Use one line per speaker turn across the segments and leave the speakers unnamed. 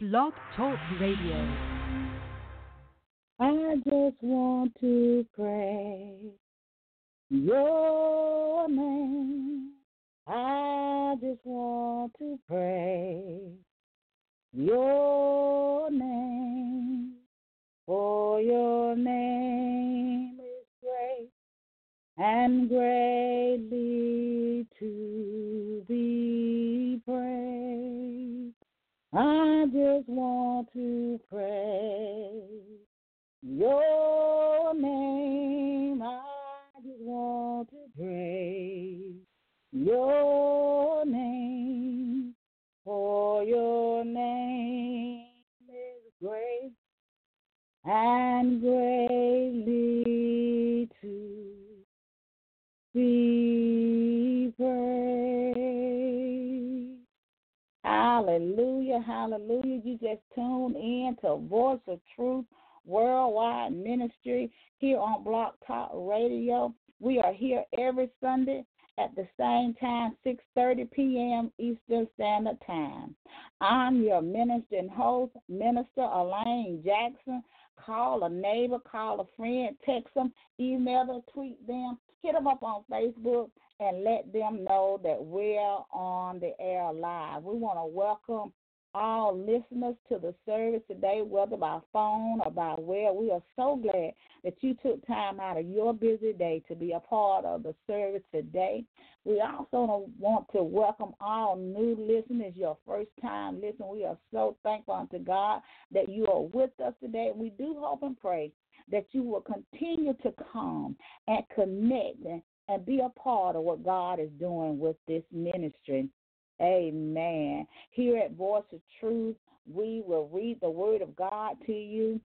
Blog Talk Radio.
I just want to pray your name. I just want to pray your name. For your name is great and greatly to be praised. I just want to pray your name. I just want to praise your name. For your name is great and greatly to be praised. Hallelujah, hallelujah. You just tune in to Voice of Truth Worldwide Ministry here on Blog Talk Radio. We are here every Sunday at the same time, 6:30 p.m. Eastern Standard Time. I'm your minister and host, Minister Elaine Jackson. Call a neighbor, call a friend, text them, email them, tweet them, hit them up on Facebook, and let them know that we're on the air live. We want to welcome all listeners to the service today, whether by phone or by web. We are so glad that you took time out of your busy day to be a part of the service today. We also want to welcome all new listeners, your first time listening. We are so thankful unto God that you are with us today. We do hope and pray that you will continue to come and connect and, be a part of what God is doing with this ministry. Amen. Here at Voice of Truth, we will read the Word of God to you.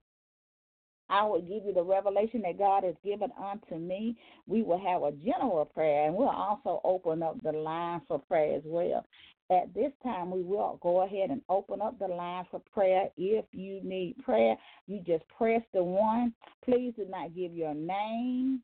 I will give you the revelation that God has given unto me. We will have a general prayer, and we'll also open up the line for prayer as well. At this time, we will go ahead and open up the line for prayer. If you need prayer, you just press the one. Please do not give your name,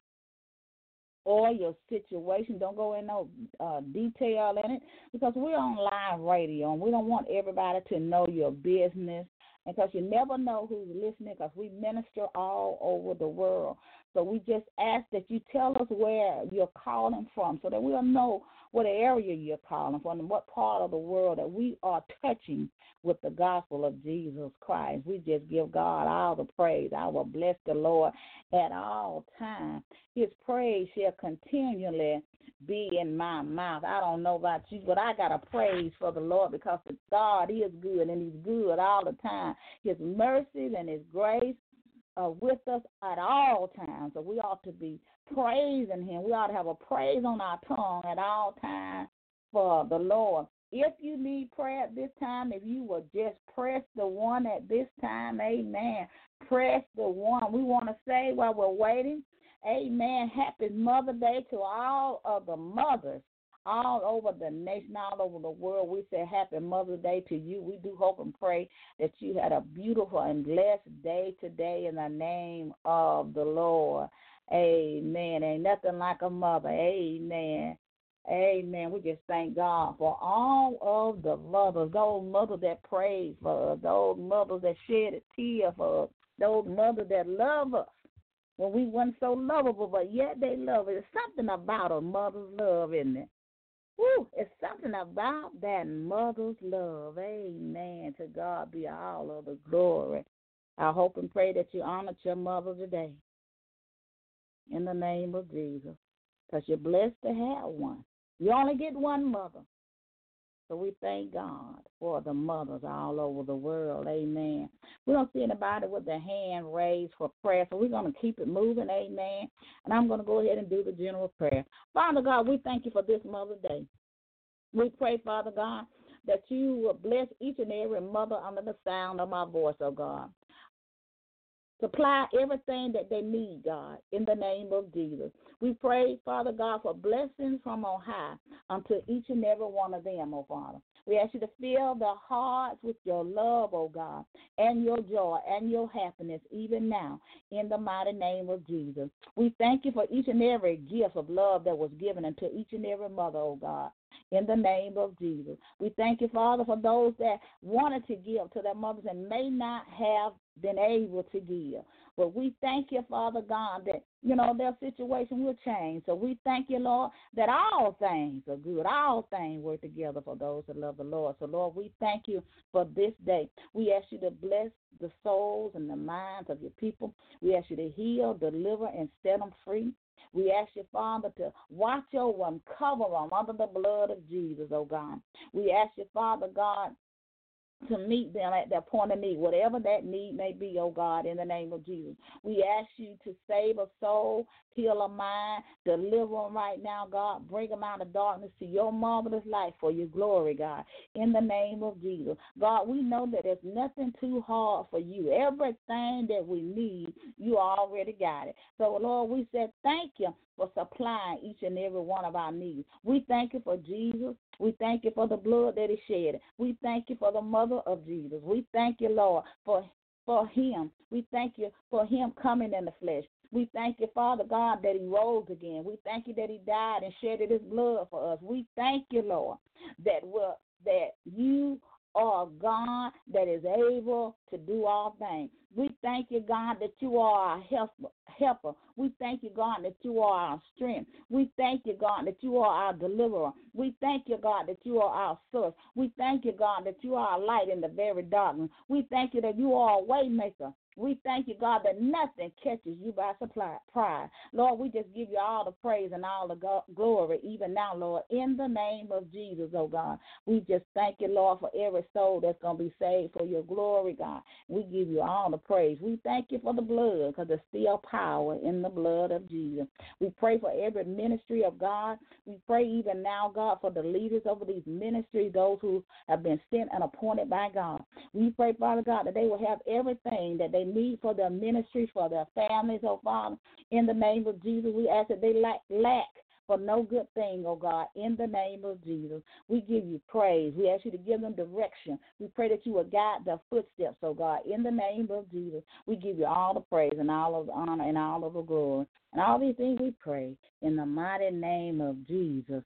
or your situation. Don't go in no uh, detail in it because we're on live radio and we don't want everybody to know your business. Because you never know who's listening because we minister all over the world. So we just ask that you tell us where you're calling from so that we'll know what area you're calling from and what part of the world that we are touching with the gospel of Jesus Christ. We just give God all the praise. I will bless the Lord at all times. His praise shall continually be in my mouth. I don't know about you, but I got a praise for the Lord because God is good and He's good all the time. His mercies and His grace are with us at all times. So we ought to be praising Him. We ought to have a praise on our tongue at all times for the Lord. If you need prayer at this time, if you will just press the one at this time, amen. Press the one. We want to say while we're waiting, amen. Happy Mother Day to all of the mothers all over the nation, all over the world. We say happy Mother's Day to you. We do hope and pray that you had a beautiful and blessed day today in the name of the Lord. Amen. Ain't nothing like a mother. Amen. Amen. We just thank God for all of the mothers, those mothers that prayed for us, those mothers that shed a tear for us, those mothers that love us when we weren't so lovable, but yet they love us. There's something about a mother's love, isn't it? Woo, it's something about that mother's love. Amen. To God be all of the glory. I hope and pray that you honored your mother today. In the name of Jesus. Because you're blessed to have one. You only get one mother. So we thank God for the mothers all over the world. Amen. We don't see anybody with their hand raised for prayer, so we're going to keep it moving. Amen. And I'm going to go ahead and do the general prayer. Father God, we thank you for this Mother's Day. We pray, Father God, that you will bless each and every mother under the sound of my voice, oh God. Supply everything that they need, God, in the name of Jesus. We pray, Father God, for blessings from on high unto each and every one of them, oh Father. We ask you to fill their hearts with your love, oh God, and your joy and your happiness even now in the mighty name of Jesus. We thank you for each and every gift of love that was given unto each and every mother, oh God. in the name of Jesus. We thank you, Father, for those that wanted to give to their mothers and may not have been able to give. But we thank you, Father God, that, you know, their situation will change. So we thank you, Lord, that all things are good. All things work together for those that love the Lord. So, Lord, we thank you for this day. We ask you to bless the souls and the minds of your people. We ask you to heal, deliver, and set them free. We ask you, Father, to watch over them, cover them under the blood of Jesus, oh God. We ask you, Father God, to meet them at their point of need, whatever that need may be, oh God, in the name of Jesus. We ask you to save a soul, heal a mind, deliver them right now, God. Bring them out of darkness to your marvelous light for your glory, God, in the name of Jesus. God, we know that there's nothing too hard for you. Everything that we need, you already got it. So, Lord, we said thank you for supplying each and every one of our needs. We thank you for Jesus. We thank you for the blood that he shed. We thank you for the mother of Jesus. We thank you, Lord, for for him. We thank you for him coming in the flesh. We thank you, Father God, that he rose again. We thank you that he died and shedded his blood for us. We thank you, Lord, that we're, that you are God that is able to do all things. We thank you, God, that you are our helper. We thank you, God, that you are our strength. We thank you, God, that you are our deliverer. We thank you, God, that you are our source. We thank you, God, that you are our light in the very darkness. We thank you that you are a waymaker. We thank you, God, that nothing catches you by surprise. Lord, we just give you all the praise and all the glory, even now, Lord, in the name of Jesus, oh God. We just thank you, Lord, for every soul that's going to be saved for your glory, God. We give you all the praise. We thank you for the blood because there's still power in the blood of Jesus. We pray for every ministry of God. We pray even now, God, for the leaders over these ministries, those who have been sent and appointed by God. We pray, Father God, that they will have everything that they need for their ministries, for their families, oh Father. In the name of Jesus, we ask that they lack, lack for no good thing, oh God, in the name of Jesus. We give you praise. We ask you to give them direction. We pray that you will guide their footsteps, oh God, in the name of Jesus. We give you all the praise and all of the honor and all of the glory. And all these things we pray in the mighty name of Jesus.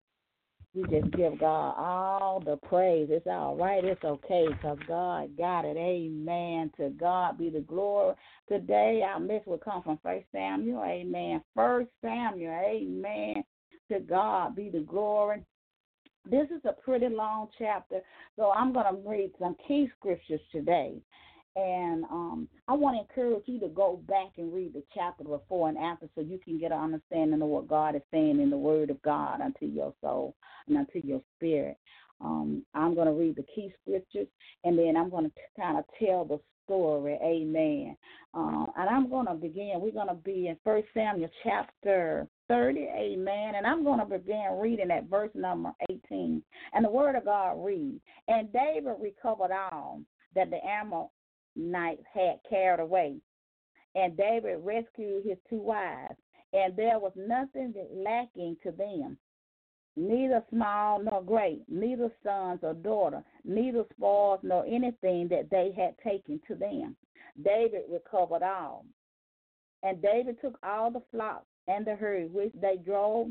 We just give God all the praise. It's all right. It's okay because God got it. Amen. To God be the glory. Today our message will come from First Samuel. Amen. First Samuel. Amen. To God be the glory. This is a pretty long chapter, so I'm going to read some key scriptures today. And um, I want to encourage you to go back and read the chapter before and after so you can get an understanding of what God is saying in the Word of God unto your soul and unto your spirit. Um, I'm going to read the key scriptures and then I'm going to kind of tell the story. Amen. Um, and I'm going to begin. We're going to be in First Samuel chapter 30. Amen. And I'm going to begin reading at verse number 18. And the Word of God reads And David recovered all that the animal nights had carried away. And David rescued his two wives, and there was nothing lacking to them, neither small nor great, neither sons or daughter, neither spoils nor anything that they had taken to them. David recovered all. And David took all the flocks and the herd which they drove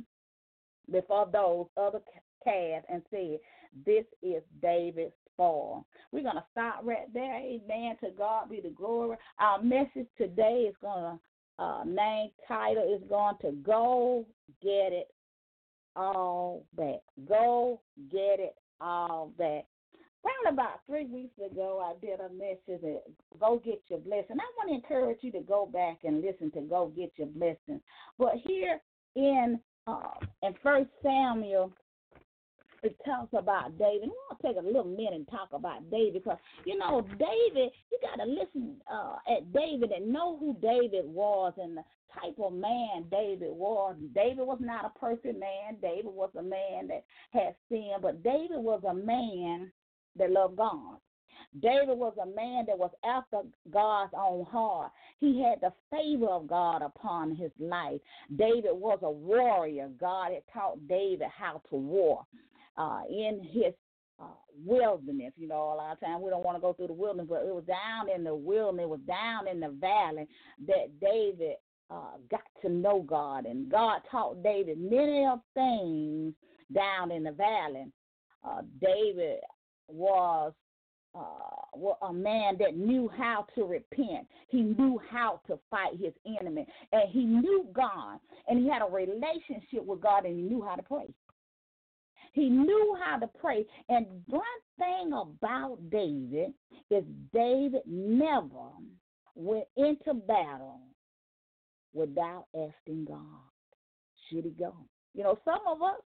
before those other calves and said, This is David's fall. We're going to stop right there. Amen. To God be the glory. Our message today is going to, uh, name title is going to Go Get It All Back. Go Get It All Back. Around about three weeks ago, I did a message that go get your blessing. I want to encourage you to go back and listen to go get your blessing. But here in uh, in First Samuel it talks about David. Want to take a little minute and talk about David because you know David. You got to listen uh, at David and know who David was and the type of man David was. David was not a perfect man. David was a man that had sin, but David was a man that loved God. David was a man that was after God's own heart. He had the favor of God upon his life. David was a warrior. God had taught David how to war uh, in his uh, wilderness. You know, a lot of times we don't want to go through the wilderness, but it was down in the wilderness, it was down in the valley that David uh, got to know God, and God taught David many of things down in the valley. uh, David was uh, a man that knew how to repent. He knew how to fight his enemy. And he knew God. And he had a relationship with God and he knew how to pray. He knew how to pray. And one thing about David is David never went into battle without asking God, should he go? You know, some of us,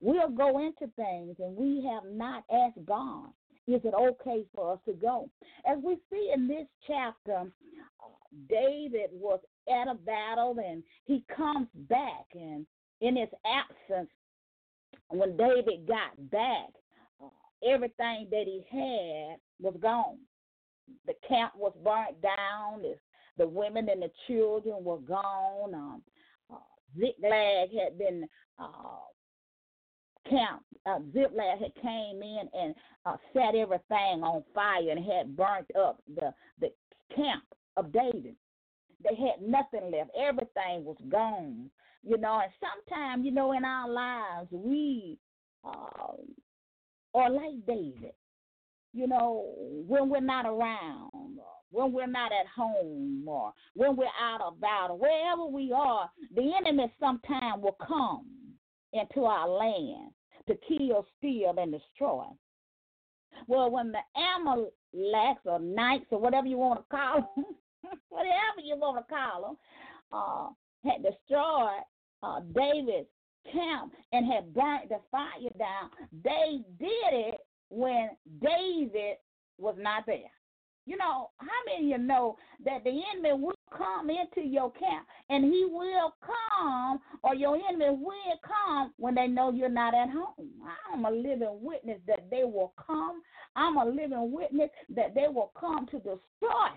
we'll go into things and we have not asked God is it okay for us to go? As we see in this chapter, David was at a battle and he comes back, and in his absence, when David got back, uh, everything that he had was gone. The camp was burnt down. The women and the children were gone. Um, uh, Ziklag had been uh, camp, uh, Ziklag had came in and uh, set everything on fire and had burnt up the the camp of David. They had nothing left. Everything was gone. You know, and sometimes, you know, in our lives, we uh, are like David. You know, when we're not around, when we're not at home, or when we're out about, or wherever we are, the enemy sometime will come into our land to kill, steal, and destroy. Well, when the Amaleks or Knights or whatever you want to call them, whatever you want to call them, uh, had destroyed uh, David's camp and had burnt the fire down, they did it when David was not there. You know, how many of you know that the enemy will come into your camp and he will come, or your enemy will come when they know you're not at home? I'm a living witness that they will come. I'm a living witness that they will come to destroy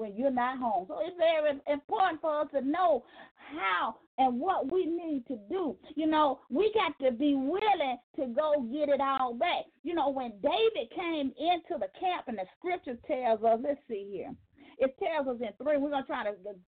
when you're not home. So it's very important for us to know how and what we need to do. You know, we got to be willing to go get it all back. You know, when David came into the camp, and the scripture tells us, let's see here. It tells us in three, we're to try to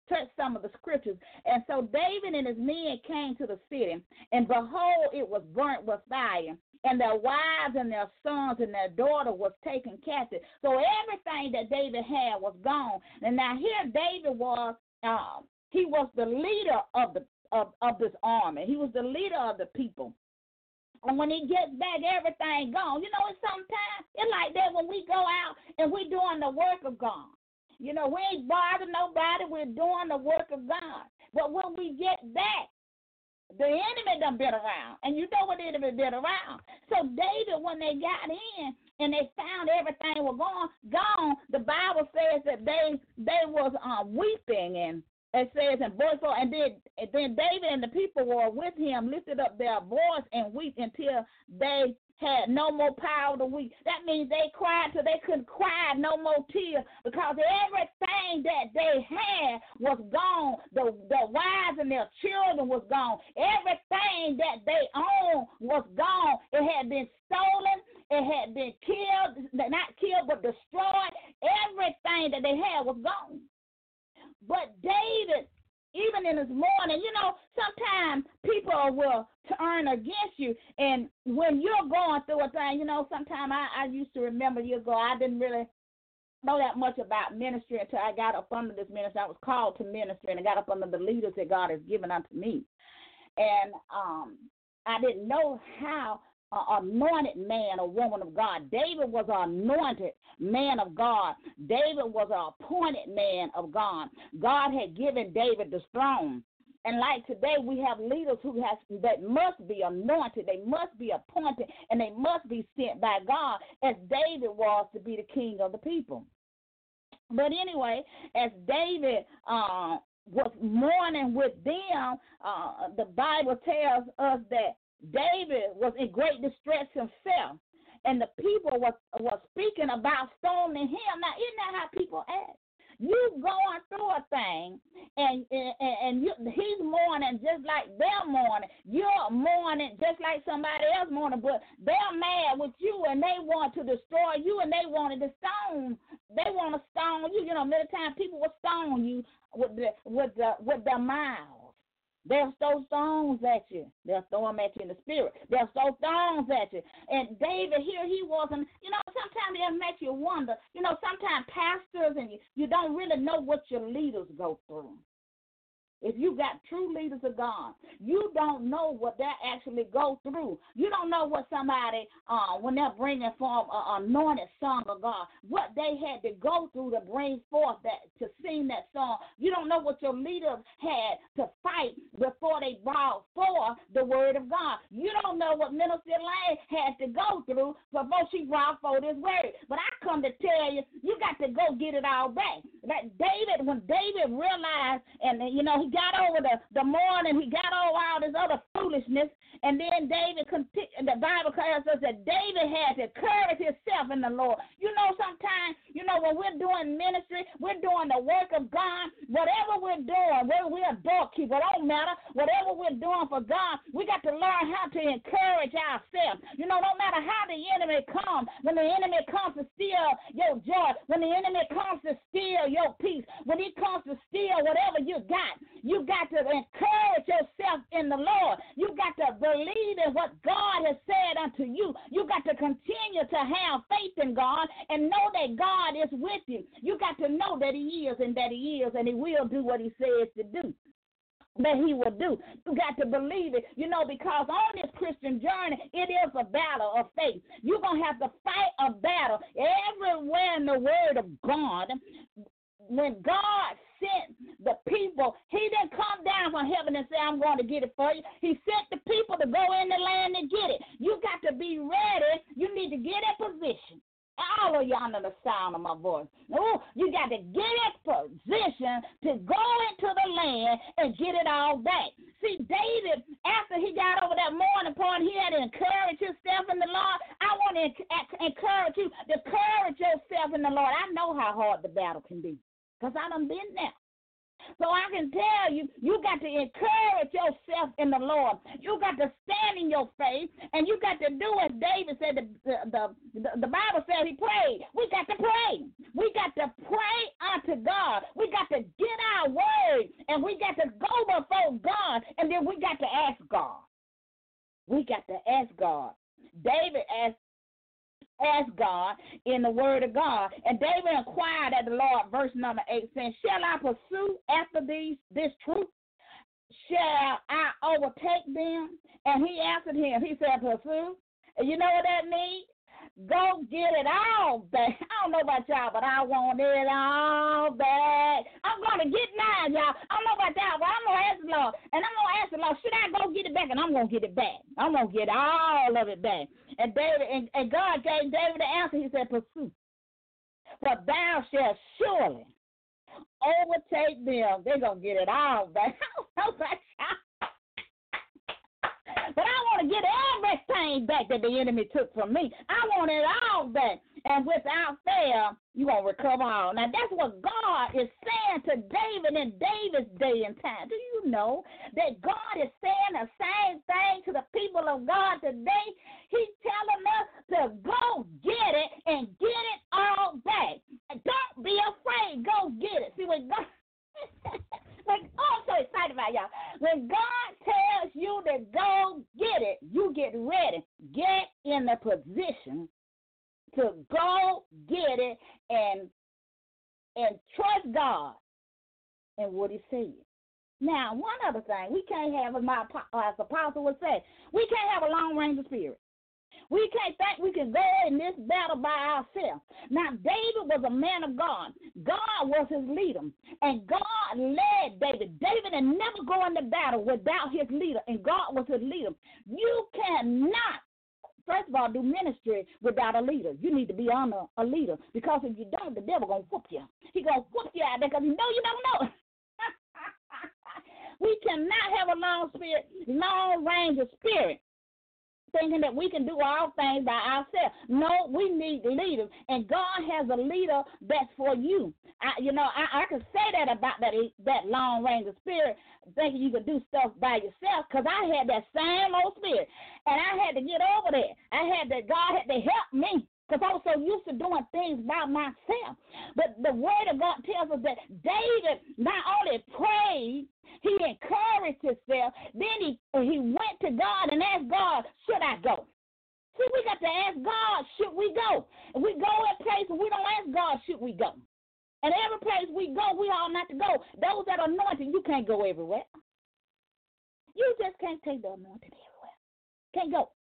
touch some of the scriptures. And so David and his men came to the city, and behold, it was burnt with fire and their wives and their sons and their daughter was taken captive. So everything that David had was gone. And now here David was um, he was the leader of the of, of this army. He was the leader of the people. And when he gets back, everything gone. You know, it's sometimes it's like that when we go out and we're doing the work of God. You know, we ain't bothering nobody. We're doing the work of God. But when we get back, the enemy done been around, and you know what the enemy been around. So David, when they got in and they found everything was gone, gone, the Bible says that they they was um, weeping and it says and four, and then and then David and the people were with him, lifted up their voice and weep until they had no more power to weep. That means they cried till they couldn't cry no more tears because everything that they had was gone. The the wives and their children was gone. Everything that they owned was gone. It had been stolen. It had been killed, not killed, but destroyed. Everything that they had was gone. But David even in his morning, you know, sometimes people will turn against you. And when you're going through a thing, you know, sometimes I, I used to remember years ago, I didn't really know that much about ministry until I got up under this ministry. I was called to ministry and I got up under the leaders that God has given unto me. And um, I didn't know how anointed man or woman of God. David was an anointed man of God. David was an appointed man of God. God had given David the throne. And like today, we have leaders who has that must be anointed, they must be appointed, and they must be sent by God, as David was to be the king of the people. But anyway, as David uh, was mourning with them, uh, the Bible tells us that David was in great distress himself, and the people was was speaking about stoning him. Now, isn't that how people act? You going through a thing, and and, and you, he's mourning just like they're mourning. You're mourning just like somebody else mourning, but they're mad with you, and they want to destroy you, and they wanted to stone. They want to stone you. You know, many times people will stone you with the with the with their mouths They'll throw stones at you. They'll throw them at you in the spirit. They'll throw stones at you. And David here, he wasn't, you know, sometimes it makes you wonder, you know, sometimes pastors and you, you don't really know what your leaders go through. If you got true leaders of God, you don't know what they actually go through. You don't know what somebody, uh, when they're bringing forth an anointed song of God, what they had to go through to bring forth that, to sing that song. You don't know what your leaders had to fight before they brought forth the word of God. You don't know what Minister Elaine had to go through before she brought forth his word. But I come to tell you, you got to go get it all back. That David, when David realized, and you know, he got over the, the mourning, he got over all this other foolishness, and then David, the Bible tells us that David had to encourage himself in the Lord. You know, sometimes, you know, when we're doing ministry, we're doing the work of God, whatever we're doing, whether we're a doorkeeper, don't matter, whatever we're doing for God, we got to learn how to encourage ourselves. You know, no matter how the enemy comes, when the enemy comes to steal your joy, when the enemy comes to steal your peace, when it comes to steal whatever you got, you got to encourage yourself in the Lord. You got to believe in what God has said unto you. You got to continue to have faith in God and know that God is with you. You got to know that He is and that He is and He will do what He says to do that he will do. You got to believe it, you know, because on this Christian journey, it is a battle of faith. You're going to have to fight a battle everywhere in the Word of God. When God sent the people. He didn't come down from heaven and say, I'm going to get it for you. He sent the people to go in the land and get it. You got to be ready. You need to get in position. All of y'all know the sound of my voice. You got to get in position to go into the land and get it all back. See, David, after he got over that morning point, he had to encourage himself in the Lord. I want to encourage you to encourage yourself in the Lord. I know how hard the battle can be because I done been there. So I can tell you, you got to encourage yourself in the Lord. You got to stand in your faith, and you got to do as David said. The the the, the Bible said he prayed. We got to pray. We got to pray unto God. We got to get our word, and we got to go before God, and then we got to ask God. We got to ask God. David asked ask God in the word of God. And David inquired at the Lord, verse number 8, saying, Shall I pursue after these this truth? Shall I overtake them? And he answered him, he said, Pursue. And you know what that means? Go get it all back. I don't know about y'all, but I want it all back. I'm gonna get mine, y'all. I don't know about y'all, but I'm gonna ask the Lord, and I'm gonna ask the Lord, should I go get it back? And I'm gonna get it back. I'm gonna get all of it back. And David and, and God gave David the answer. He said, "Pursue, for thou shalt surely overtake them. They're gonna get it all back." I don't know about y'all. But I want to get everything back that the enemy took from me. I want it all back. And without fail, you're going to recover all. Now, that's what God is saying to David in David's day and time. Do you know that God is saying the same thing to the people of God today? He's telling us to go get it and get it all back. Don't be afraid. Go get it. See, what God. Like, oh, I'm so excited about y'all. When God tells you to go get it, you get ready. Get in the position to go get it and and trust God and what He said. Now, one other thing, we can't have, as my as the apostle would say, we can't have a long range of spirit. We can't think we can go in this battle by ourselves. Now, David was a man of God. God was his leader. And God led David. David had never go into battle without his leader, and God was his leader. You cannot first of all, do ministry without a leader. You need to be under a leader because if you don't, the devil gonna whoop you. He gonna whoop you out there because he know you don't know. we cannot have a long spirit, long range of spirit thinking that we can do all things by ourselves. No, we need leaders, and God has a leader that's for you. I, you know, I, I can say that about that that long range of spirit, thinking you can do stuff by yourself, because I had that same old spirit, and I had to get over that. I had that God had to help me because I was so used to doing things by myself. But the word of God tells us that David not only prayed, he encouraged himself, then he he went to God and asked God, should I go? See, we got to ask God, should we go? If we go a places we don't ask God, should we go? And every place we go, we all not to go. Those that are anointed, you can't go everywhere. You just can't take the anointing everywhere. Can't go.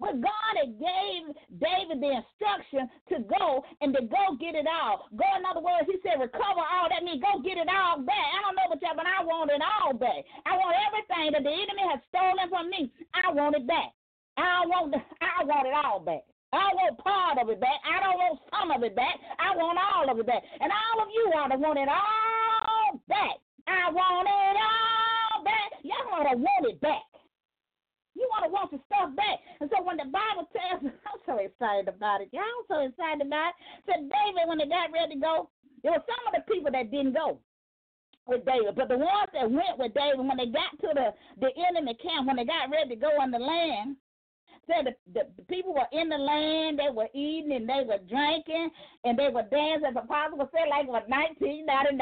But God had gave David the instruction to go and to go get it all. Go, in other words, he said, recover all. That means go get it all back. I don't know about y'all, but I want it all back. I want everything that the enemy has stolen from me. I want it back. I want, I want it all back. I want part of it back. I don't want some of it back. I want all of it back. And all of you ought to want it all back. I want it all back. Y'all ought to want it back. You want to stuff back. And so when the Bible tells I'm so excited about it. I'm so excited about it. Said David, when they got ready to go, there were some of the people that didn't go with David. But the ones that went with David, when they got to the, the enemy camp, when they got ready to go in the land, said the, the, people were in the land, they were eating and they were drinking and they were dancing. The apostle said like it was 1999.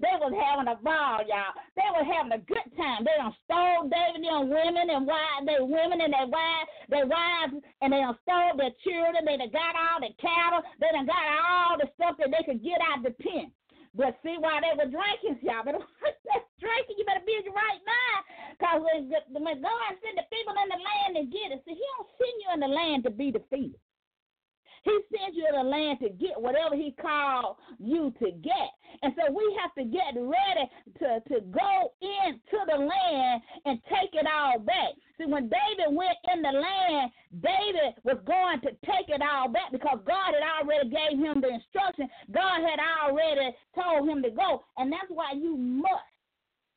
They was having a ball, y'all. They were having a good time. They done stole David, young women and wives, they women and their wives, their wives, and they done stole their children. They done got all the cattle. They done got all the stuff that they could get out the pen. But see, while they were drinking, y'all better drinking, you better be in your right mind. Because when, when God sent the people in the land to get it, see, He don't send you in the land to be defeated. He sends you to the land to get whatever He called you to get. And so we have to get ready to, to go into the land and take it all back. See, when David went in the land, David was going to take it all back because God had already gave him the instruction. God had already told him to go. And that's why you must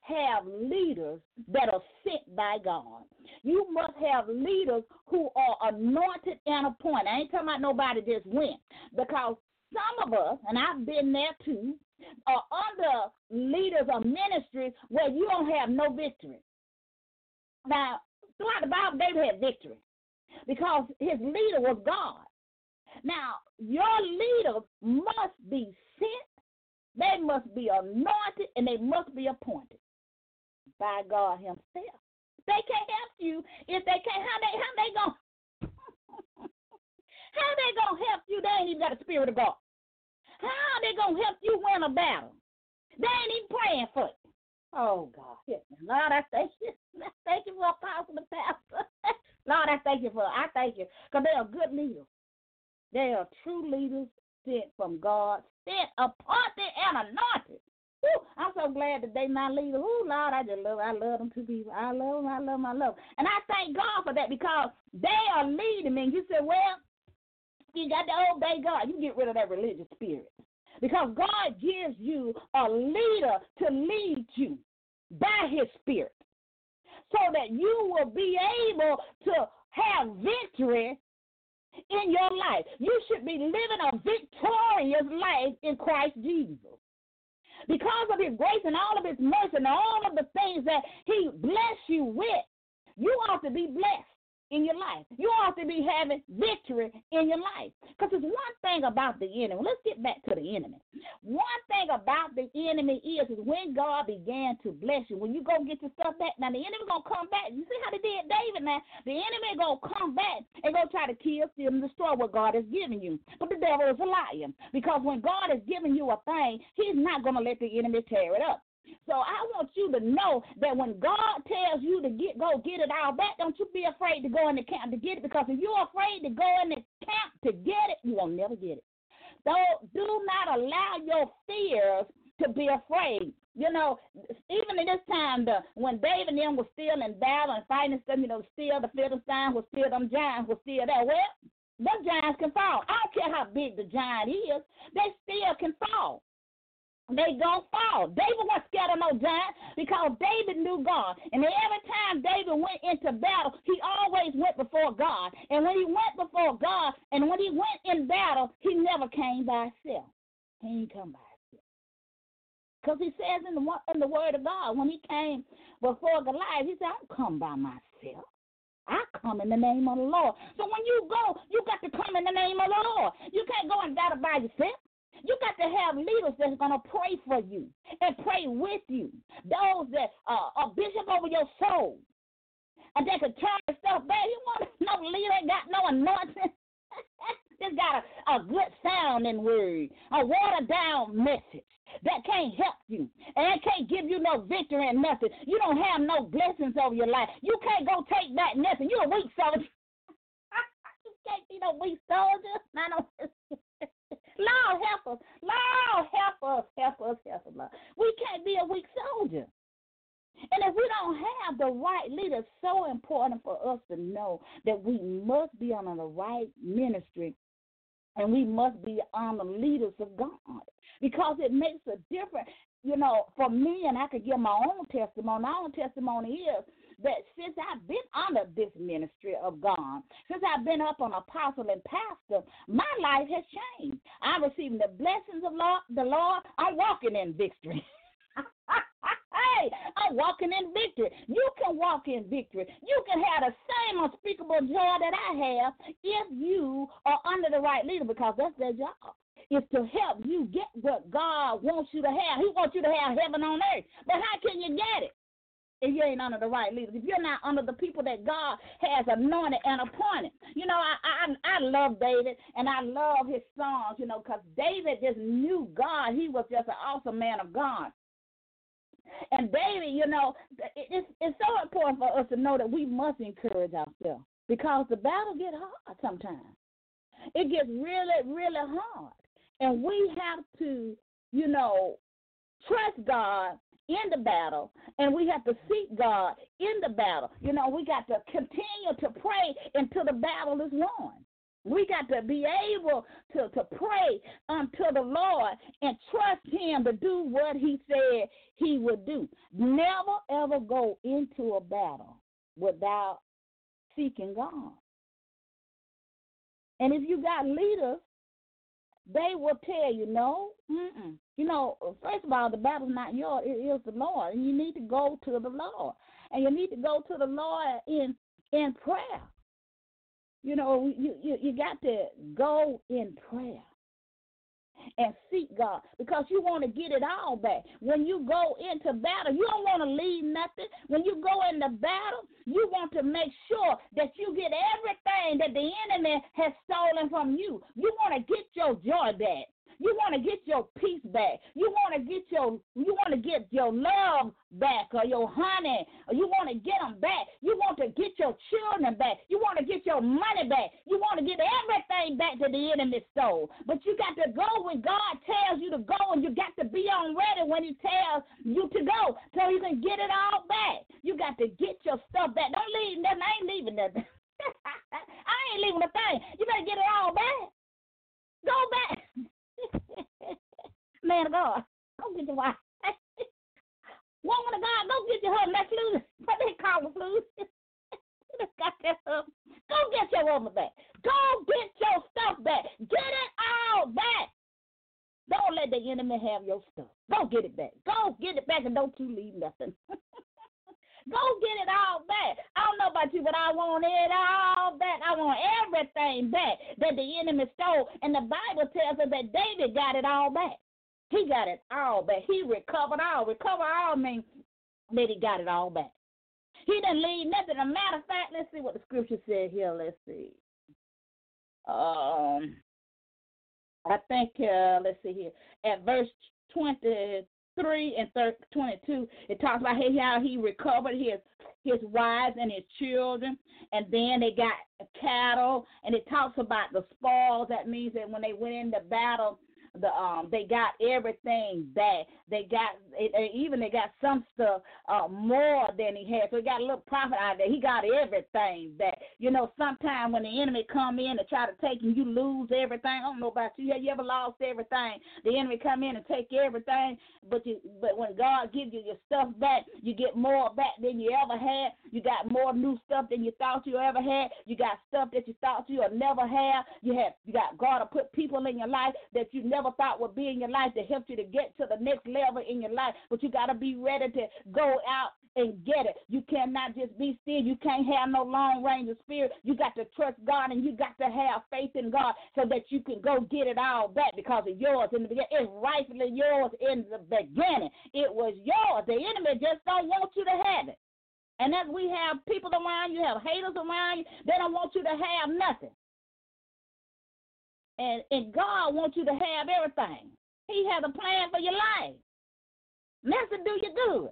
have leaders that are sent by God. You must have leaders who are anointed and appointed. I ain't talking about nobody just went because some of us, and I've been there too, are under leaders of ministries where you don't have no victory. Now, throughout the Bible, David had victory because his leader was God. Now, your leaders must be sent, they must be anointed, and they must be appointed by God Himself. They can't help you if they can't. How they how they gonna how they gonna help you? They ain't even got a spirit of God. How they gonna help you win a battle? They ain't even praying for you. Oh God, Lord, I thank you. Thank you for apostle and pastor. Lord, I thank you for. I thank you because they are good leaders. They are true leaders sent from God, sent, appointed, and anointed I'm so glad that they my leader. Oh Lord, I just love I love them two people. I love them, I love them, I love them. And I thank God for that because they are leading me. And you said, Well, you got to obey God. You get rid of that religious spirit. Because God gives you a leader to lead you by his spirit. So that you will be able to have victory in your life. You should be living a victorious life in Christ Jesus because of his grace and all of his mercy and all of the things that he bless you with, you ought to be blessed in your life. You ought to be having victory in your life. Because there's one thing about the enemy. Let's get back to the enemy. One thing about the enemy is, is when God began to bless you, when you go get your stuff back, now the enemy going to come back. You see how they did David now? The enemy going to come back and go try to kill, steal, and destroy what God has given you. But the devil is a liar. Because when God has given you a thing, he's not going to let the enemy tear it up. So I want you to know that when God tells you to get go get it all back, don't you be afraid to go in the camp to get it because if you're afraid to go in the camp to get it, you will never get it. So do not allow your fears to be afraid. You know, even in this time, the when David and them were still in battle and fighting stuff, you know, still the Philistines were still them giants were still there. Well, them giants can fall. I don't care how big the giant is, they still can fall they gonna fall. David wasn't scared of no giant because David knew God. And every time David went into battle, he always went before God. And when he went before God, and when he went in battle, he never came by himself. He didn't come by himself. Because he says in the in the word of God, when he came before Goliath, he said, I don't come by myself. I come in the name of the Lord. So when you go, you got to come in the name of the Lord. You can't go and battle by yourself. You got to have leaders that's going to pray for you and pray with you. Those that uh, are bishop over your soul. And they can turn stuff back. You want no leader got no anointing. Just got a, a good sounding word, a watered down message that can't help you and can't give you no victory and nothing. You don't have no blessings over your life. You can't go take back nothing. You're a weak soldier. you can't be no weak soldier. I don't. Lord help us. Lord help us. Help us. Help us. Lord. We can't be a weak soldier. And if we don't have the right leader, so important for us to know that we must be on the right ministry and we must be on the leaders of God because it makes a difference. You know, for me, and I could give my own testimony. My own testimony is I've this ministry of God, since I've been up on apostle and pastor, my life has changed. I'm receiving the blessings of the Lord. I'm walking in victory. hey, I'm walking in victory. You can walk in victory. You can have the same unspeakable joy that I have if you are under the right leader because that's their job. Is to help you get what God wants you to have. He wants you to have heaven on earth. But how can you get it? If you ain't under the right leaders, if you're not under the people that God has anointed and appointed. You know, I I, I love David and I love his songs, you know, because David just knew God. He was just an awesome man of God. And David, you know, it's it's so important for us to know that we must encourage ourselves because the battle get hard sometimes. It gets really, really hard, and we have to, you know, trust God in the battle, and we have to seek God in the battle. You know, we got to continue to pray until the battle is won. We got to be able to, to pray unto the Lord and trust Him to do what He said He would do. Never, ever go into a battle without seeking God. And if you got leaders, they will tell you, no, mm-mm. You know, first of all, the battle's not yours, it is the Lord. And you need to go to the Lord. And you need to go to the Lord in in prayer. You know, you, you, you got to go in prayer and seek God because you want to get it all back. When you go into battle, you don't want to leave nothing. When you go into battle, you want to make sure that you get everything that the enemy has stolen from you. You want to get your joy back. You want to get your peace back. You want to get your you want to get your love back or your honey. Or you want to get them back. You want to get your children back. You want to get your money back. You want to get everything back that the enemy stole. But you got to go when God tells you to go, and you got to be on ready when He tells you to go, so you can get it all back. You got to get your stuff back. Don't leave nothing. I ain't leaving nothing. I ain't leaving a thing. You better get it all back. Go back. Man of God, go get your wife. Woman of God, go get your husband. That flu, what they call the flu. got that Go get your woman back. Go get your stuff back. Get it all back. Don't let the enemy have your stuff. Go get it back. Go get it back and don't you leave nothing. Go get it all back. I don't know about you, but I want it all back. I want everything back that the enemy stole. And the Bible tells us that David got it all back. He got it all back. He recovered all. Recover all means that he got it all back. He didn't leave nothing. A matter of fact, let's see what the scripture said here. Let's see. Um, I think uh, let's see here at verse 23 and 30, 22, it talks about how he recovered his his wives and his children, and then they got cattle, and it talks about the spoils. That means that when they went into battle, the um they got everything back. They got it, even they got some stuff uh more than he had. So he got a little profit out of there. He got everything back. You know, sometimes when the enemy come in and try to take you, you lose everything. I don't know about you. Have you ever lost everything? The enemy come in and take everything, but you but when God gives you your stuff back, you get more back than you ever had. You got more new stuff than you thought you ever had. You got stuff that you thought you would never have. You have you got God to put people in your life that you never never thought would be in your life to help you to get to the next level in your life. But you got to be ready to go out and get it. You cannot just be still. You can't have no long range of spirit. You got to trust God and you got to have faith in God so that you can go get it all back because it's yours in the beginning. It's rightfully yours in the beginning. It was yours. The enemy just don't want you to have it. And as we have people around you, have haters around you, they don't want you to have nothing. And, and God wants you to have everything. He has a plan for your life. Master, do you good.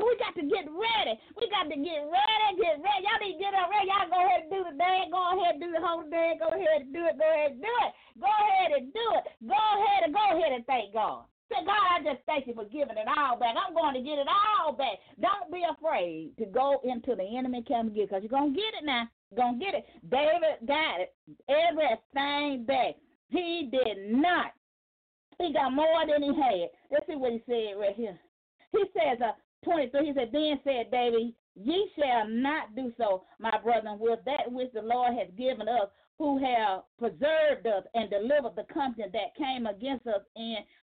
So we got to get ready. We got to get ready, get ready. Y'all need to get up ready. Y'all go ahead and do the day. Go ahead and do the whole day. Go ahead and do it. Go ahead and do it. Go ahead and do it. Go ahead and go ahead and thank God. Say, God, I just thank you for giving it all back. I'm going to get it all back. Don't be afraid to go into the enemy camp again because you're going to get it now. To get it. David got it. Everything back. He did not he got more than he had. Let's see what he said right here. He says, uh, 23, he said, Then said David, Ye shall not do so, my brethren, with that which the Lord has given us, who have preserved us and delivered the company that came against us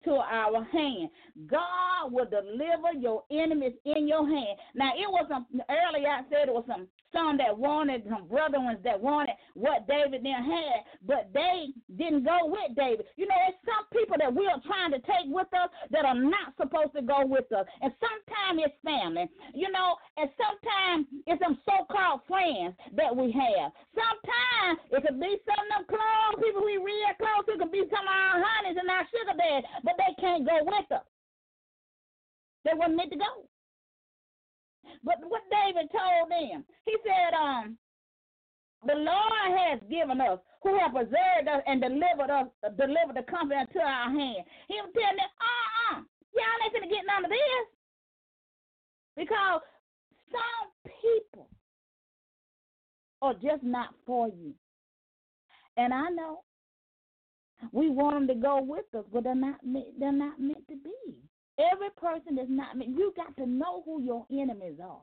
into our hand. God will deliver your enemies in your hand. Now, it was some, earlier I said it was some some that wanted, some brother ones that wanted what David then had, but they didn't go with David. You know, there's some people that we are trying to take with us that are not supposed to go with us. And sometimes it's family, you know, and sometimes it's some so called friends that we have. Sometimes it could be some of them close people we real close. It could be some of our honeys and our sugar daddies, but they can't go with us. They weren't meant to go. But what David told them, he said, um, the Lord has given us, who have preserved us and delivered us, delivered the company into our hand. He was telling them, uh-uh, y'all ain't gonna get none of this. Because some people are just not for you. And I know we want them to go with us, but they're not they're not meant to be. Every person is not meant. You got to know who your enemies are.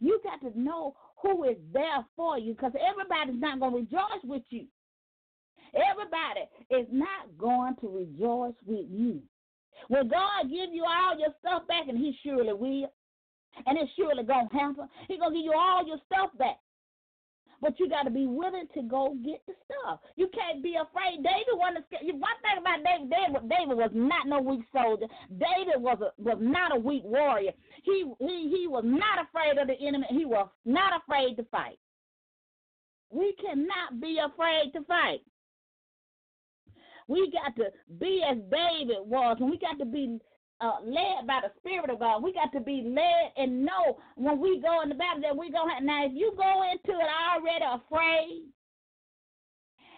You got to know who is there for you because everybody's not going to rejoice with you. Everybody is not going to rejoice with you. When God give you all your stuff back, and He surely will, and it's surely gonna happen, He gonna give you all your stuff back. But you got to be willing to go get the stuff. You can't be afraid. David wasn't scared. One thing about David, David, David was not no weak soldier. David was a, was not a weak warrior. He he he was not afraid of the enemy. He was not afraid to fight. We cannot be afraid to fight. We got to be as David was, and we got to be uh, led by the Spirit of God. We got to be led and know when we go in the battle that we go. Now, if you go into it already afraid,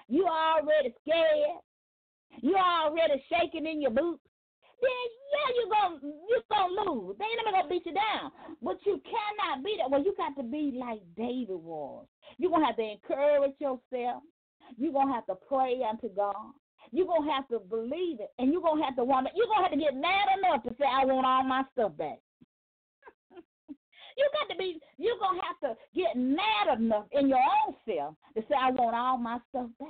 you already scared, you already shaking in your boots, then yeah, you're gonna you're gonna lose. They ain't never gonna beat you down. But you cannot be that. Well, you got to be like David was. You're gonna have to encourage yourself. You're gonna have to pray unto God. You're going to have to believe it. And you're going to have to want it. You're going to have to get mad enough to say, I want all my stuff back. you got to be, you're going to have to get mad enough in your own self to say, I want all my stuff back.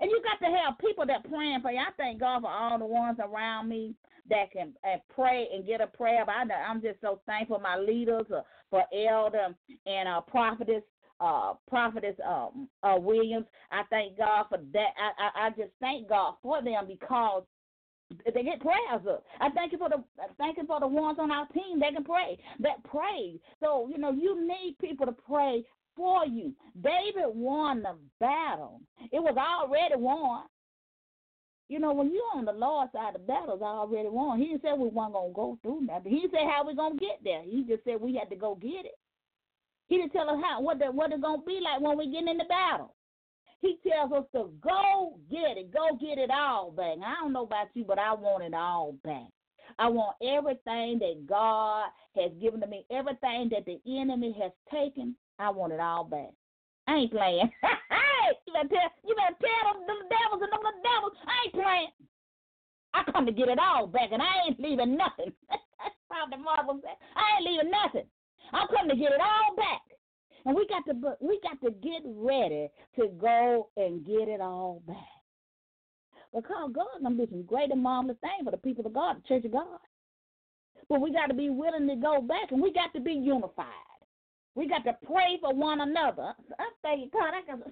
And you got to have people that praying for you. I thank God for all the ones around me that can and pray and get a prayer. But I, I'm just so thankful my leaders, uh, for elder and uh, prophetess uh, prophetess um, uh, Williams. I thank God for that. I, I, I just thank God for them because they get prayers up. I thank you for the thank you for the ones on our team that can pray, that pray. So you know you need people to pray for you. David won the battle. It was already won. You know, when you're on the Lord's side, the battle's already won. He didn't say we weren't gonna go through nothing. He say how we gonna get there. He just said we had to go get it. He didn't tell us how what the, what it's gonna be like when we get in the battle. He tells us to go get it, go get it all back. I don't know about you, but I want it all back. I want everything that God has given to me, everything that the enemy has taken. I want it all back. I ain't playing. you better tell you better tell them, devils and them little devils. I ain't playing. I come to get it all back, and I ain't leaving nothing. That's probably Marvel said. I ain't leaving nothing. I'm coming to get it all back. And we got to we got to get ready to go and get it all back. Because God's gonna do some great and marvelous things for the people of God, the Church of God. But we got to be willing to go back and we got to be unified. We got to pray for one another. I thank God. I got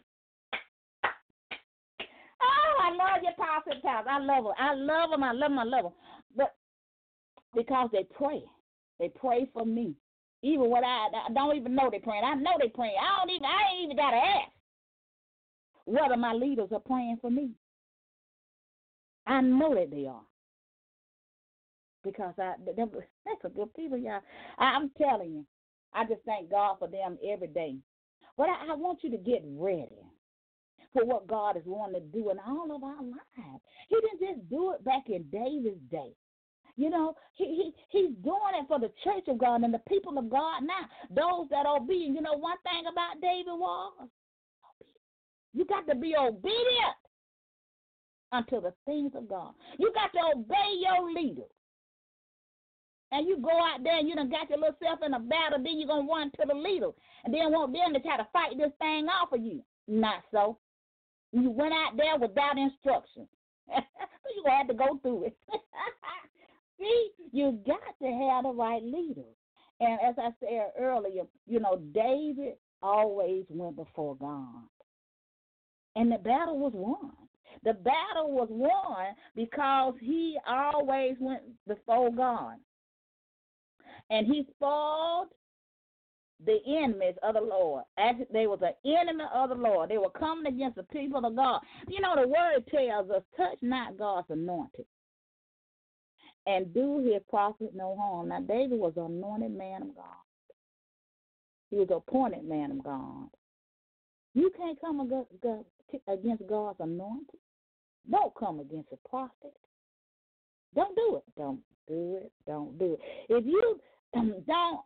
Oh, I love your Pastor Towns. I love them. I love them. I love them. I love them. But because they pray, they pray for me. Even when I, I don't even know they're praying. I know they're praying. I don't even. I ain't even got to ask whether my leaders are praying for me. I know that they are because I that's a good people, y'all. I'm telling you, I just thank God for them every day. But I, I want you to get ready for what God is wanting to do in all of our lives. He didn't just do it back in David's day. You know, he, he he's doing it for the church of God and the people of God now. Those that are obedient. You know, one thing about David was you got to be obedient unto the things of God. You got to obey your leader. And you go out there and you done got your little self in a battle, then you're gonna run to the leader and then want them to try to fight this thing off of you. Not so. You went out there without instruction. you gonna have to go through it. See, you got to have the right leader. And as I said earlier, you know, David always went before God. And the battle was won. The battle was won because he always went before God. And he spoiled the enemies of the Lord. As they was an enemy of the Lord. They were coming against the people of God. You know, the word tells us, touch not God's anointed and do his prophet no harm. Now, David was an anointed man of God. He was appointed man of God. You can't come against God's anointed. Don't come against a prophet. Don't do it. Don't do it. Don't do it. If you don't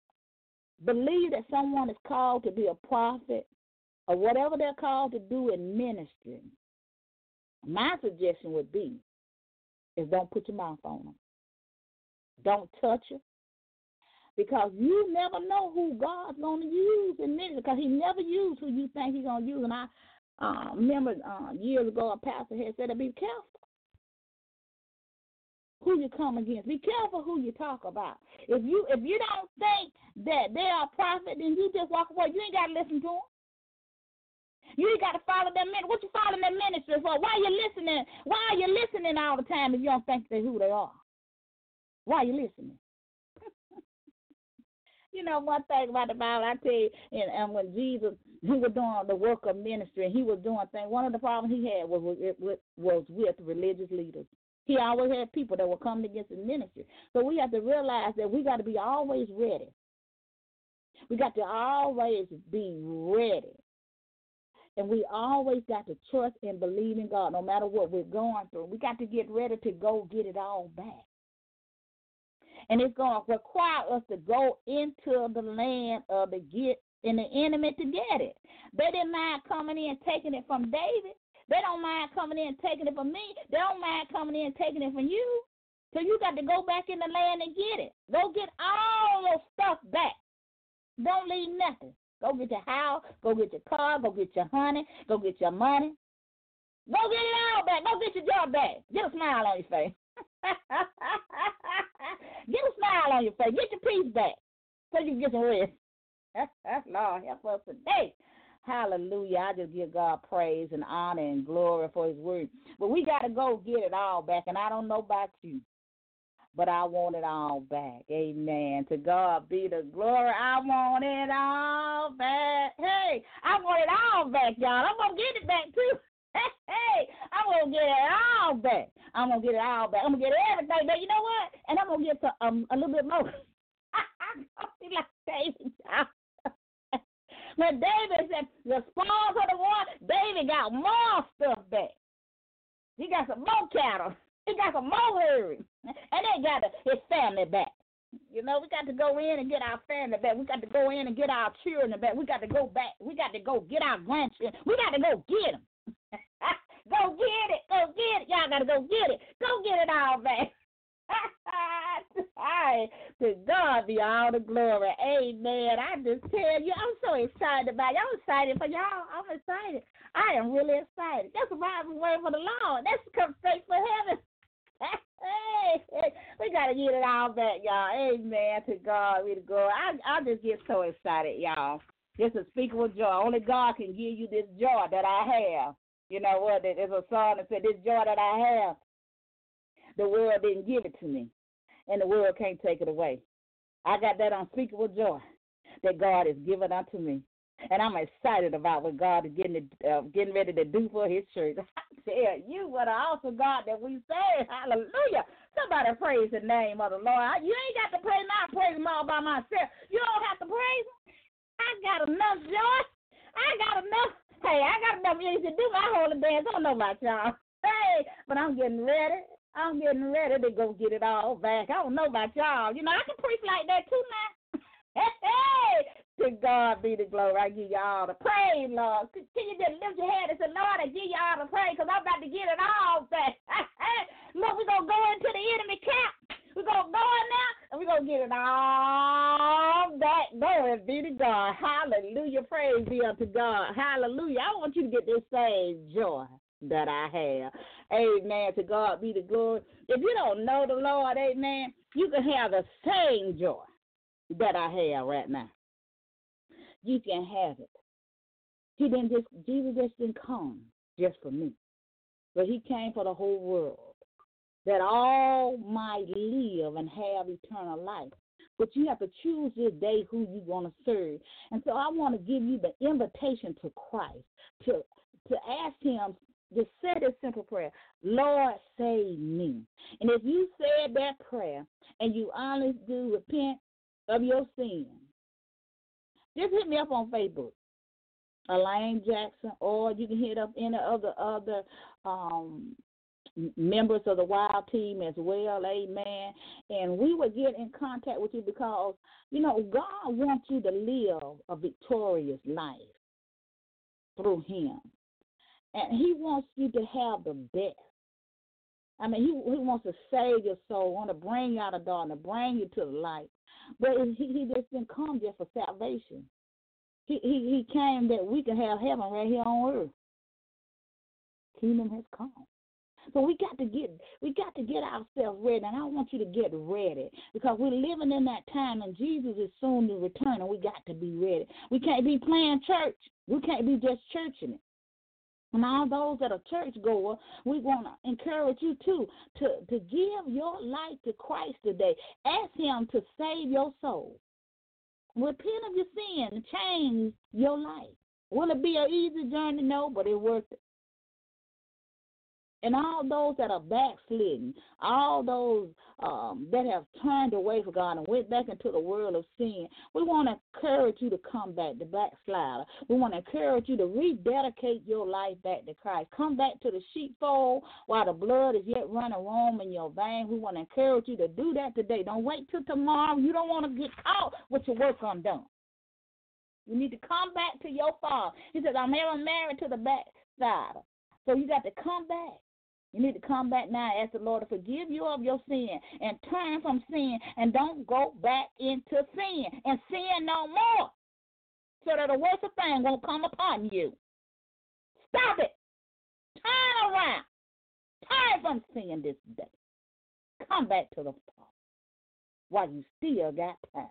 believe that someone is called to be a prophet or whatever they're called to do in ministry, my suggestion would be is don't put your mouth on them. Don't touch it. Because you never know who God's going to use in ministry. Because He never used who you think He's going to use. And I uh, remember uh, years ago, a pastor had said be careful who you come against. Be careful who you talk about. If you if you don't think that they are a prophet, then you just walk away. You ain't got to listen to them. You ain't got to follow their ministry. What you following their ministry for? Why are you listening? Why are you listening all the time if you don't think they who they are? Why are you listening? you know, one thing about the Bible, I tell you, and, and when Jesus, he was doing the work of ministry, and he was doing things. One of the problems he had was with, was with religious leaders. He always had people that were coming against his ministry. So we have to realize that we got to be always ready. We got to always be ready. And we always got to trust and believe in God no matter what we're going through. We got to get ready to go get it all back. And it's going to require us to go into the land of the get and the enemy to get it. They didn't mind coming in and taking it from David. They don't mind coming in and taking it from me. They don't mind coming in and taking it from you. So you got to go back in the land and get it. Go get all your stuff back. Don't leave nothing. Go get your house, go get your car, go get your honey, go get your money. Go get it all back. Go get your job back. Get a smile on your face. get a smile on your face. Get your peace back so you can get some rest. Lord, help us today. Hallelujah. I just give God praise and honor and glory for his word. But we got to go get it all back. And I don't know about you, but I want it all back. Amen. To God be the glory. I want it all back. Hey, I want it all back, y'all. I'm going to get it back too. Hey, I'm to get it all back. I'm to get it all back. I'm to get everything back. You know what? And I'm to get um, a little bit more. I'm to be like David, when David said the spoils of the war, David got more stuff back. He got some more cattle. He got some more herds. And they got his family back. You know, we got to go in and get our family back. We got to go in and get our children back. We got to go back. We got to go get our grandchildren. We got to go get them. go get it. Go get it. Y'all got to go get it. Go get it all back. To God be all the glory. Amen. I just tell you, I'm so excited about you. I'm excited for y'all. I'm excited. I am really excited. That's why I'm waiting for the Lord. That's come straight for heaven. hey. we gotta get it all back, y'all. Amen. To God be the glory. I I just get so excited, y'all. It's unspeakable joy. Only God can give you this joy that I have. You know what? There's a song that said, "This joy that I have, the world didn't give it to me, and the world can't take it away." I got that unspeakable joy that God has given unto me and I'm excited about what God is getting uh, getting ready to do for His church. I tell you, what an awesome God that we serve! Hallelujah! Somebody praise the name of the Lord. You ain't got to praise. I praise Him all by myself. You don't have to praise Him. I got enough joy. I got enough. Hey, I got enough music to do my holy dance. I don't know about y'all. Hey, but I'm getting ready. I'm getting ready to go get it all back. I don't know about y'all. You know, I can preach like that too now. hey, to God be the glory. I give you all the praise, Lord. Can you just lift your head and say, Lord, I give you all the praise because I'm about to get it all back. Look, we're going to go into the enemy camp. We're going to go in now and we're going to get it all back. Glory be to God. Hallelujah. Praise be unto God. Hallelujah. I want you to get this same joy that I have. Amen. To God be the glory. If you don't know the Lord, amen, you can have the same joy that I have right now you can have it. He didn't just Jesus just didn't come just for me. But he came for the whole world. That all might live and have eternal life. But you have to choose this day who you want to serve. And so I want to give you the invitation to Christ to to ask him to say this simple prayer, Lord, save me. And if you said that prayer and you honestly do repent of your sin, just hit me up on Facebook, Elaine Jackson, or you can hit up any other other um, members of the Wild Team as well. Amen. And we will get in contact with you because you know God wants you to live a victorious life through Him, and He wants you to have the best. I mean, he, he wants to save your soul, want to bring you out of darkness, bring you to the light. But he, he just didn't come just for salvation. He, he, he came that we can have heaven right here on earth. Kingdom has come. So we got to get we got to get ourselves ready, and I want you to get ready because we're living in that time, and Jesus is soon to return, and we got to be ready. We can't be playing church. We can't be just churching it. And all those that are church goer, we want to encourage you too to, to give your life to Christ today. Ask Him to save your soul. Repent of your sin and change your life. Will it be an easy journey? No, but it's worth it. And all those that are backslidden, all those um, that have turned away from God and went back into the world of sin, we want to encourage you to come back, to backslider. We want to encourage you to rededicate your life back to Christ. Come back to the sheepfold while the blood is yet running warm in your veins. We want to encourage you to do that today. Don't wait till tomorrow. You don't want to get caught with your work undone. You need to come back to your father. He says, I'm never married to the backslider. So you got to come back. You need to come back now and ask the Lord to forgive you of your sin and turn from sin and don't go back into sin and sin no more so that a worse thing won't come upon you. Stop it. Turn around. Turn from sin this day. Come back to the Father while you still got time.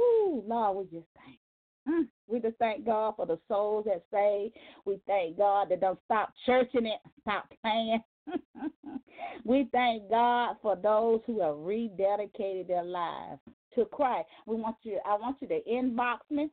Ooh, Lord, we just thank Mm, we just thank God for the souls that saved. We thank God that don't stop churching it, stop playing. we thank God for those who have rededicated their lives to Christ. We want you. I want you to inbox me,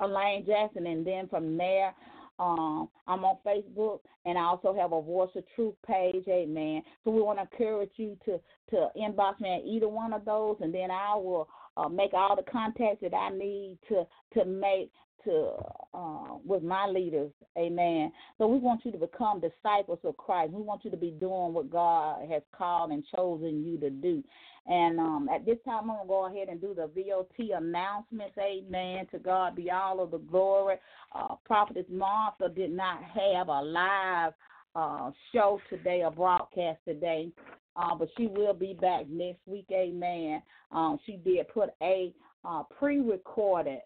Elaine Jackson, and then from there, um, I'm on Facebook, and I also have a Voice of Truth page. Amen. So we want to encourage you to to inbox me at either one of those, and then I will uh, make all the contacts that I need to to make to uh, with my leaders. Amen. So we want you to become disciples of Christ. We want you to be doing what God has called and chosen you to do. And um, at this time, I'm to go ahead and do the VOT announcements. Amen. To God be all of the glory. Uh, Prophetess Martha did not have a live uh, show today, a broadcast today. Uh, but she will be back next week, amen. Um, she did put a uh, pre recorded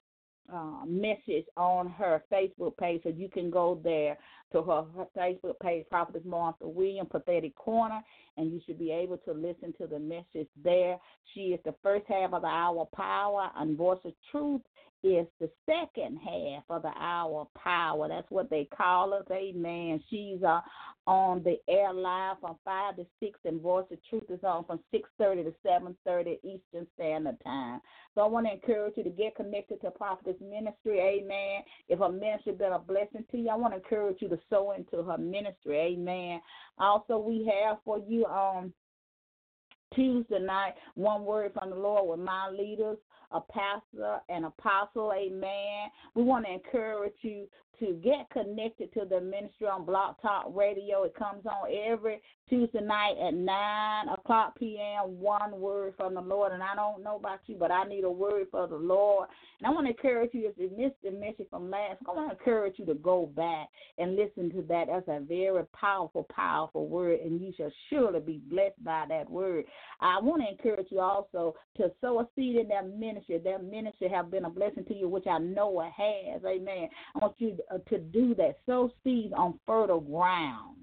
uh, message on her Facebook page, so you can go there to her, her Facebook page, Prophetess Martha William, Prophetic Corner, and you should be able to listen to the message there. She is the first half of the hour power and voice of truth is the second half of the hour power. That's what they call us. Amen. She's uh, on the air live from five to six, and Voice of Truth is on from six thirty to seven thirty Eastern Standard Time. So I want to encourage you to get connected to Prophetess Ministry. Amen. If her ministry been a blessing to you, I want to encourage you to sow into her ministry. Amen. Also, we have for you um Tuesday night, one word from the Lord with my leaders a pastor, an apostle, amen. We want to encourage you to get connected to the ministry on Blog Talk Radio. It comes on every Tuesday night at 9 o'clock p.m. One word from the Lord. And I don't know about you, but I need a word for the Lord. And I want to encourage you, if you missed the message from last, I want to encourage you to go back and listen to that. That's a very powerful, powerful word, and you shall surely be blessed by that word. I want to encourage you also to sow a seed in that ministry. That ministry have been a blessing to you, which I know it has. Amen. I want you to do that. Sow seeds on fertile ground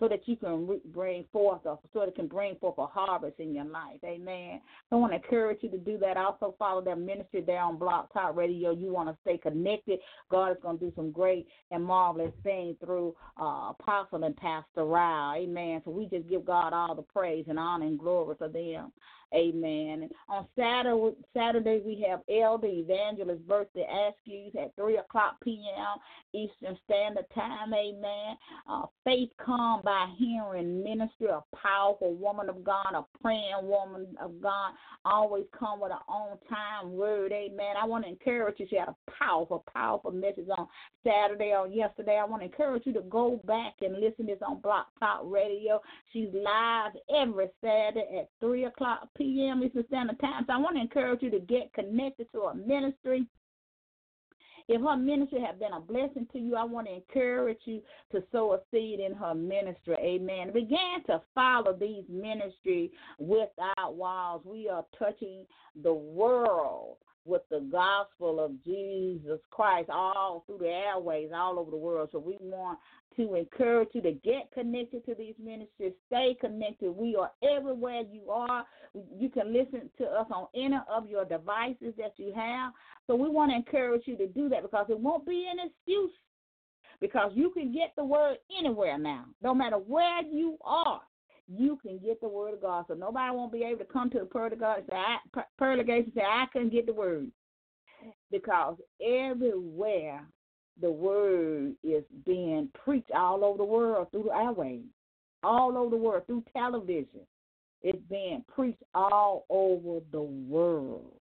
so that you can bring forth, a, so it can bring forth a harvest in your life. Amen. I want to encourage you to do that. Also, follow their ministry there on Blog Talk Radio. You want to stay connected. God is going to do some great and marvelous things through uh, Apostle and Pastor Rao. Amen. So we just give God all the praise and honor and glory for them. Amen. And on Saturday, Saturday we have Elder Evangelist birthday askews at 3 o'clock p.m. Eastern Standard Time. Amen. Uh, faith come by hearing ministry, a powerful woman of God, a praying woman of God. Always come with an on time word. Amen. I want to encourage you. She had a powerful, powerful message on Saturday or yesterday. I want to encourage you to go back and listen to this on Blog Talk Radio. She's live every Saturday at 3 o'clock p.m. Eastern Standard Time. So I want to encourage you to get connected to a ministry. If her ministry has been a blessing to you, I want to encourage you to sow a seed in her ministry. Amen. Begin to follow these ministry without walls. We are touching the world with the gospel of Jesus Christ all through the airways, all over the world. So we want to encourage you to get connected to these ministries. Stay connected. We are everywhere you are. You can listen to us on any of your devices that you have. So we want to encourage you to do that because it won't be an excuse because you can get the word anywhere now, no matter where you are. You can get the word of God, so nobody won't be able to come to the pearly of God and say, I, pearly gates and say, I couldn't get the word, because everywhere the word is being preached all over the world through the airwaves, all over the world through television. It's being preached all over the world.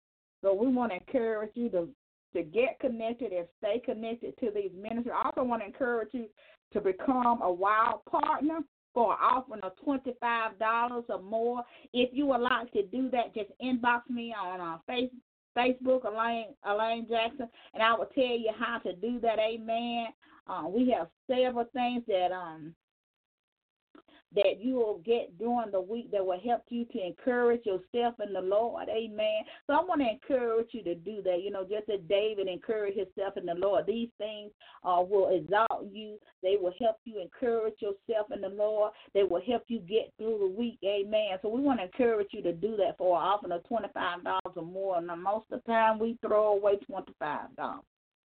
So we want to encourage you to to get connected and stay connected to these ministries. I also want to encourage you to become a wild partner for an offering of $25 or more. If you would like to do that, just inbox me on uh, Facebook Facebook, Elaine, Elaine Jackson, and I will tell you how to do that. Amen. Uh, we have several things that um that you will get during the week that will help you to encourage yourself in the Lord. Amen. So I want to encourage you to do that. You know, just as David encouraged himself in the Lord, these things uh, will exalt you. They will help you encourage yourself in the Lord. They will help you get through the week. Amen. So we want to encourage you to do that for often of $25 or more. And most of the time we throw away $25.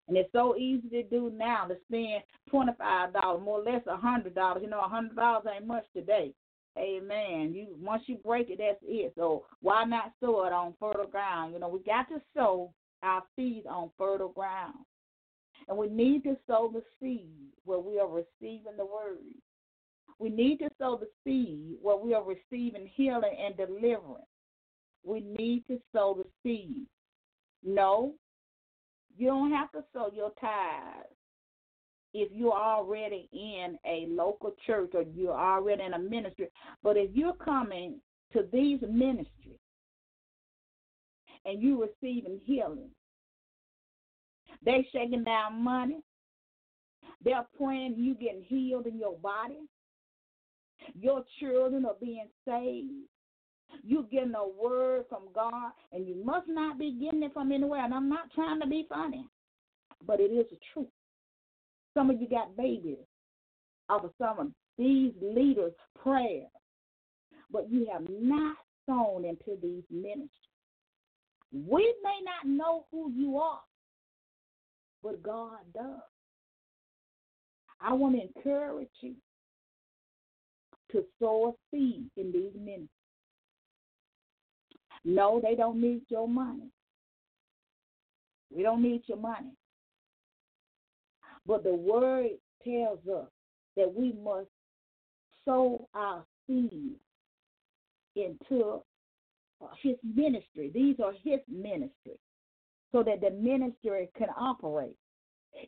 And it's so easy to do now to spend twenty five dollars, more or less a hundred dollars. You know, a hundred dollars ain't much today. Amen. You once you break it, that's it. So why not sow it on fertile ground? You know, we got to sow our seeds on fertile ground. And we need to sow the seed where we are receiving the word. We need to sow the seed where we are receiving healing and deliverance. We need to sow the seed. No, you don't have to sow your tithes if you're already in a local church or you're already in a ministry. But if you're coming to these ministries and you're receiving healing, they're shaking down money. They're praying you getting healed in your body. Your children are being saved. You're getting a word from God, and you must not be getting it from anywhere. And I'm not trying to be funny. but it is the truth. Some of you got babies off of some of these leaders' prayers, but you have not sown into these ministries. We may not know who you are, but God does. I want to encourage you to sow a seed in these ministries. No, they don't need your money. We don't need your money. But the word tells us that we must sow our seed into uh, his ministry. These are his ministry so that the ministry can operate.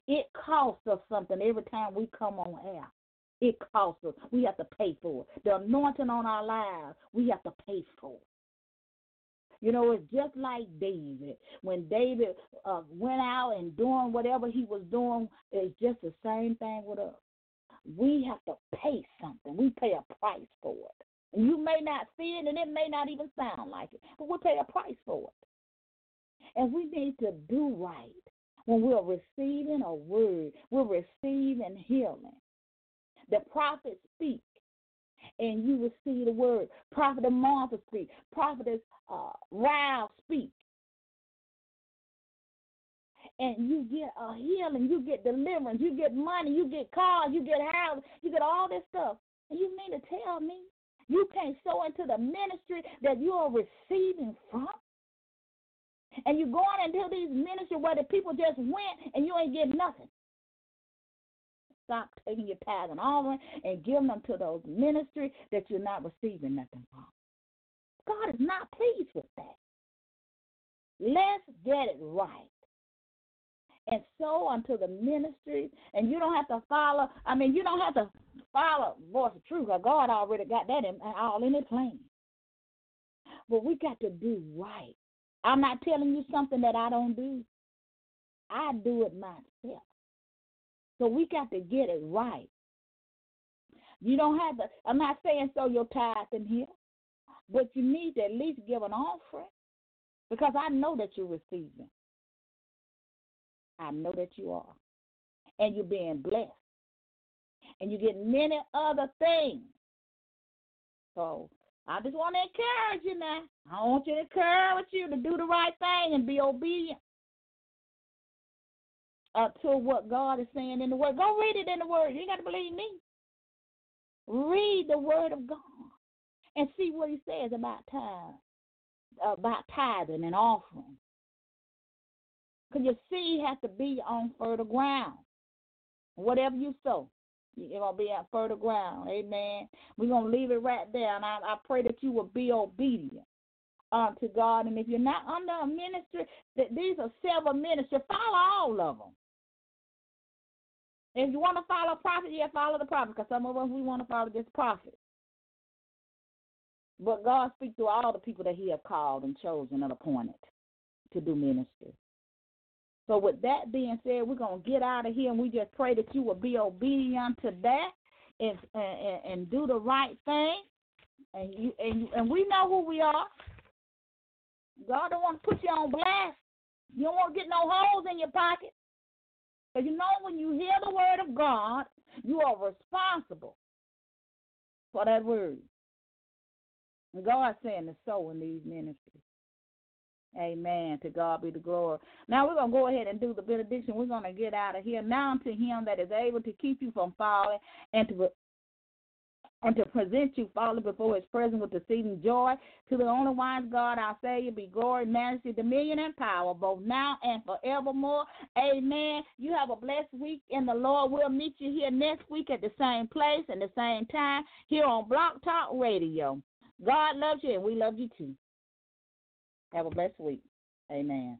It costs us something every time we come on air. It costs us. We have to pay for it. The anointing on our lives, we have to pay for it. You know, it's just like David. When David uh, went out and doing whatever he was doing, it's just the same thing with us. We have to pay something. We pay a price for it. And you may not see it, and it may not even sound like it, but we pay a price for it. And we need to do right when we're receiving a word, we're receiving healing. The prophets speak, and you will see the word. Prophet Martha speak. Prophetess uh, Ralph speak. And you get a healing, you get deliverance, you get money, you get cars, you get houses, you get all this stuff. And you mean to tell me you can't sow into the ministry that you are receiving from? And you're going into these ministries where the people just went and you ain't getting nothing. Stop taking your tithe and offering and give them to those ministries that you're not receiving nothing from. God is not pleased with that. Let's get it right. And so unto the ministries, and you don't have to follow, I mean, you don't have to follow voice of truth, God already got that in, uh, all in it plain. But we got to do right. I'm not telling you something that I don't do. I do it myself. So we got to get it right. You don't have to, I'm not saying so your tithe in here, but you need to at least give an offering because I know that you're receiving. I know that you are. And you're being blessed. And you get many other things. So I just want to encourage you now. I want you to encourage you to do the right thing and be obedient uh, to what God is saying in the Word. Go read it in the Word. You got to believe me. Read the Word of God and see what He says about tithe, about tithing and offering. Because your seed has to be on fertile ground. Whatever you sow, you're going to be on fertile ground. Amen. We're going to leave it right there. And I, I pray that you will be obedient unto God. And if you're not under a ministry, that these are several ministries, follow all of them. If you want to follow a prophet, yeah, follow the prophet, because some of us we want to follow this prophet. But God speaks to all the people that He have called and chosen and appointed to do ministry. So with that being said, we're gonna get out of here, and we just pray that you will be obedient to that and and, and do the right thing. And you and and we know who we are. God don't want to put you on blast. You don't want to get no holes in your pocket. You know, when you hear the word of God, you are responsible for that word. And God's saying to sow in these ministries. Amen. To God be the glory. Now we're going to go ahead and do the benediction. We're going to get out of here. Now to him that is able to keep you from falling and to and to present you falling before his presence with exceeding joy. To the only wise God, our Savior, be glory, majesty, dominion, and power, both now and forevermore. Amen. You have a blessed week in the Lord. We'll meet you here next week at the same place and the same time here on Blog Talk Radio. God loves you, and we love you too. Have a blessed week. Amen.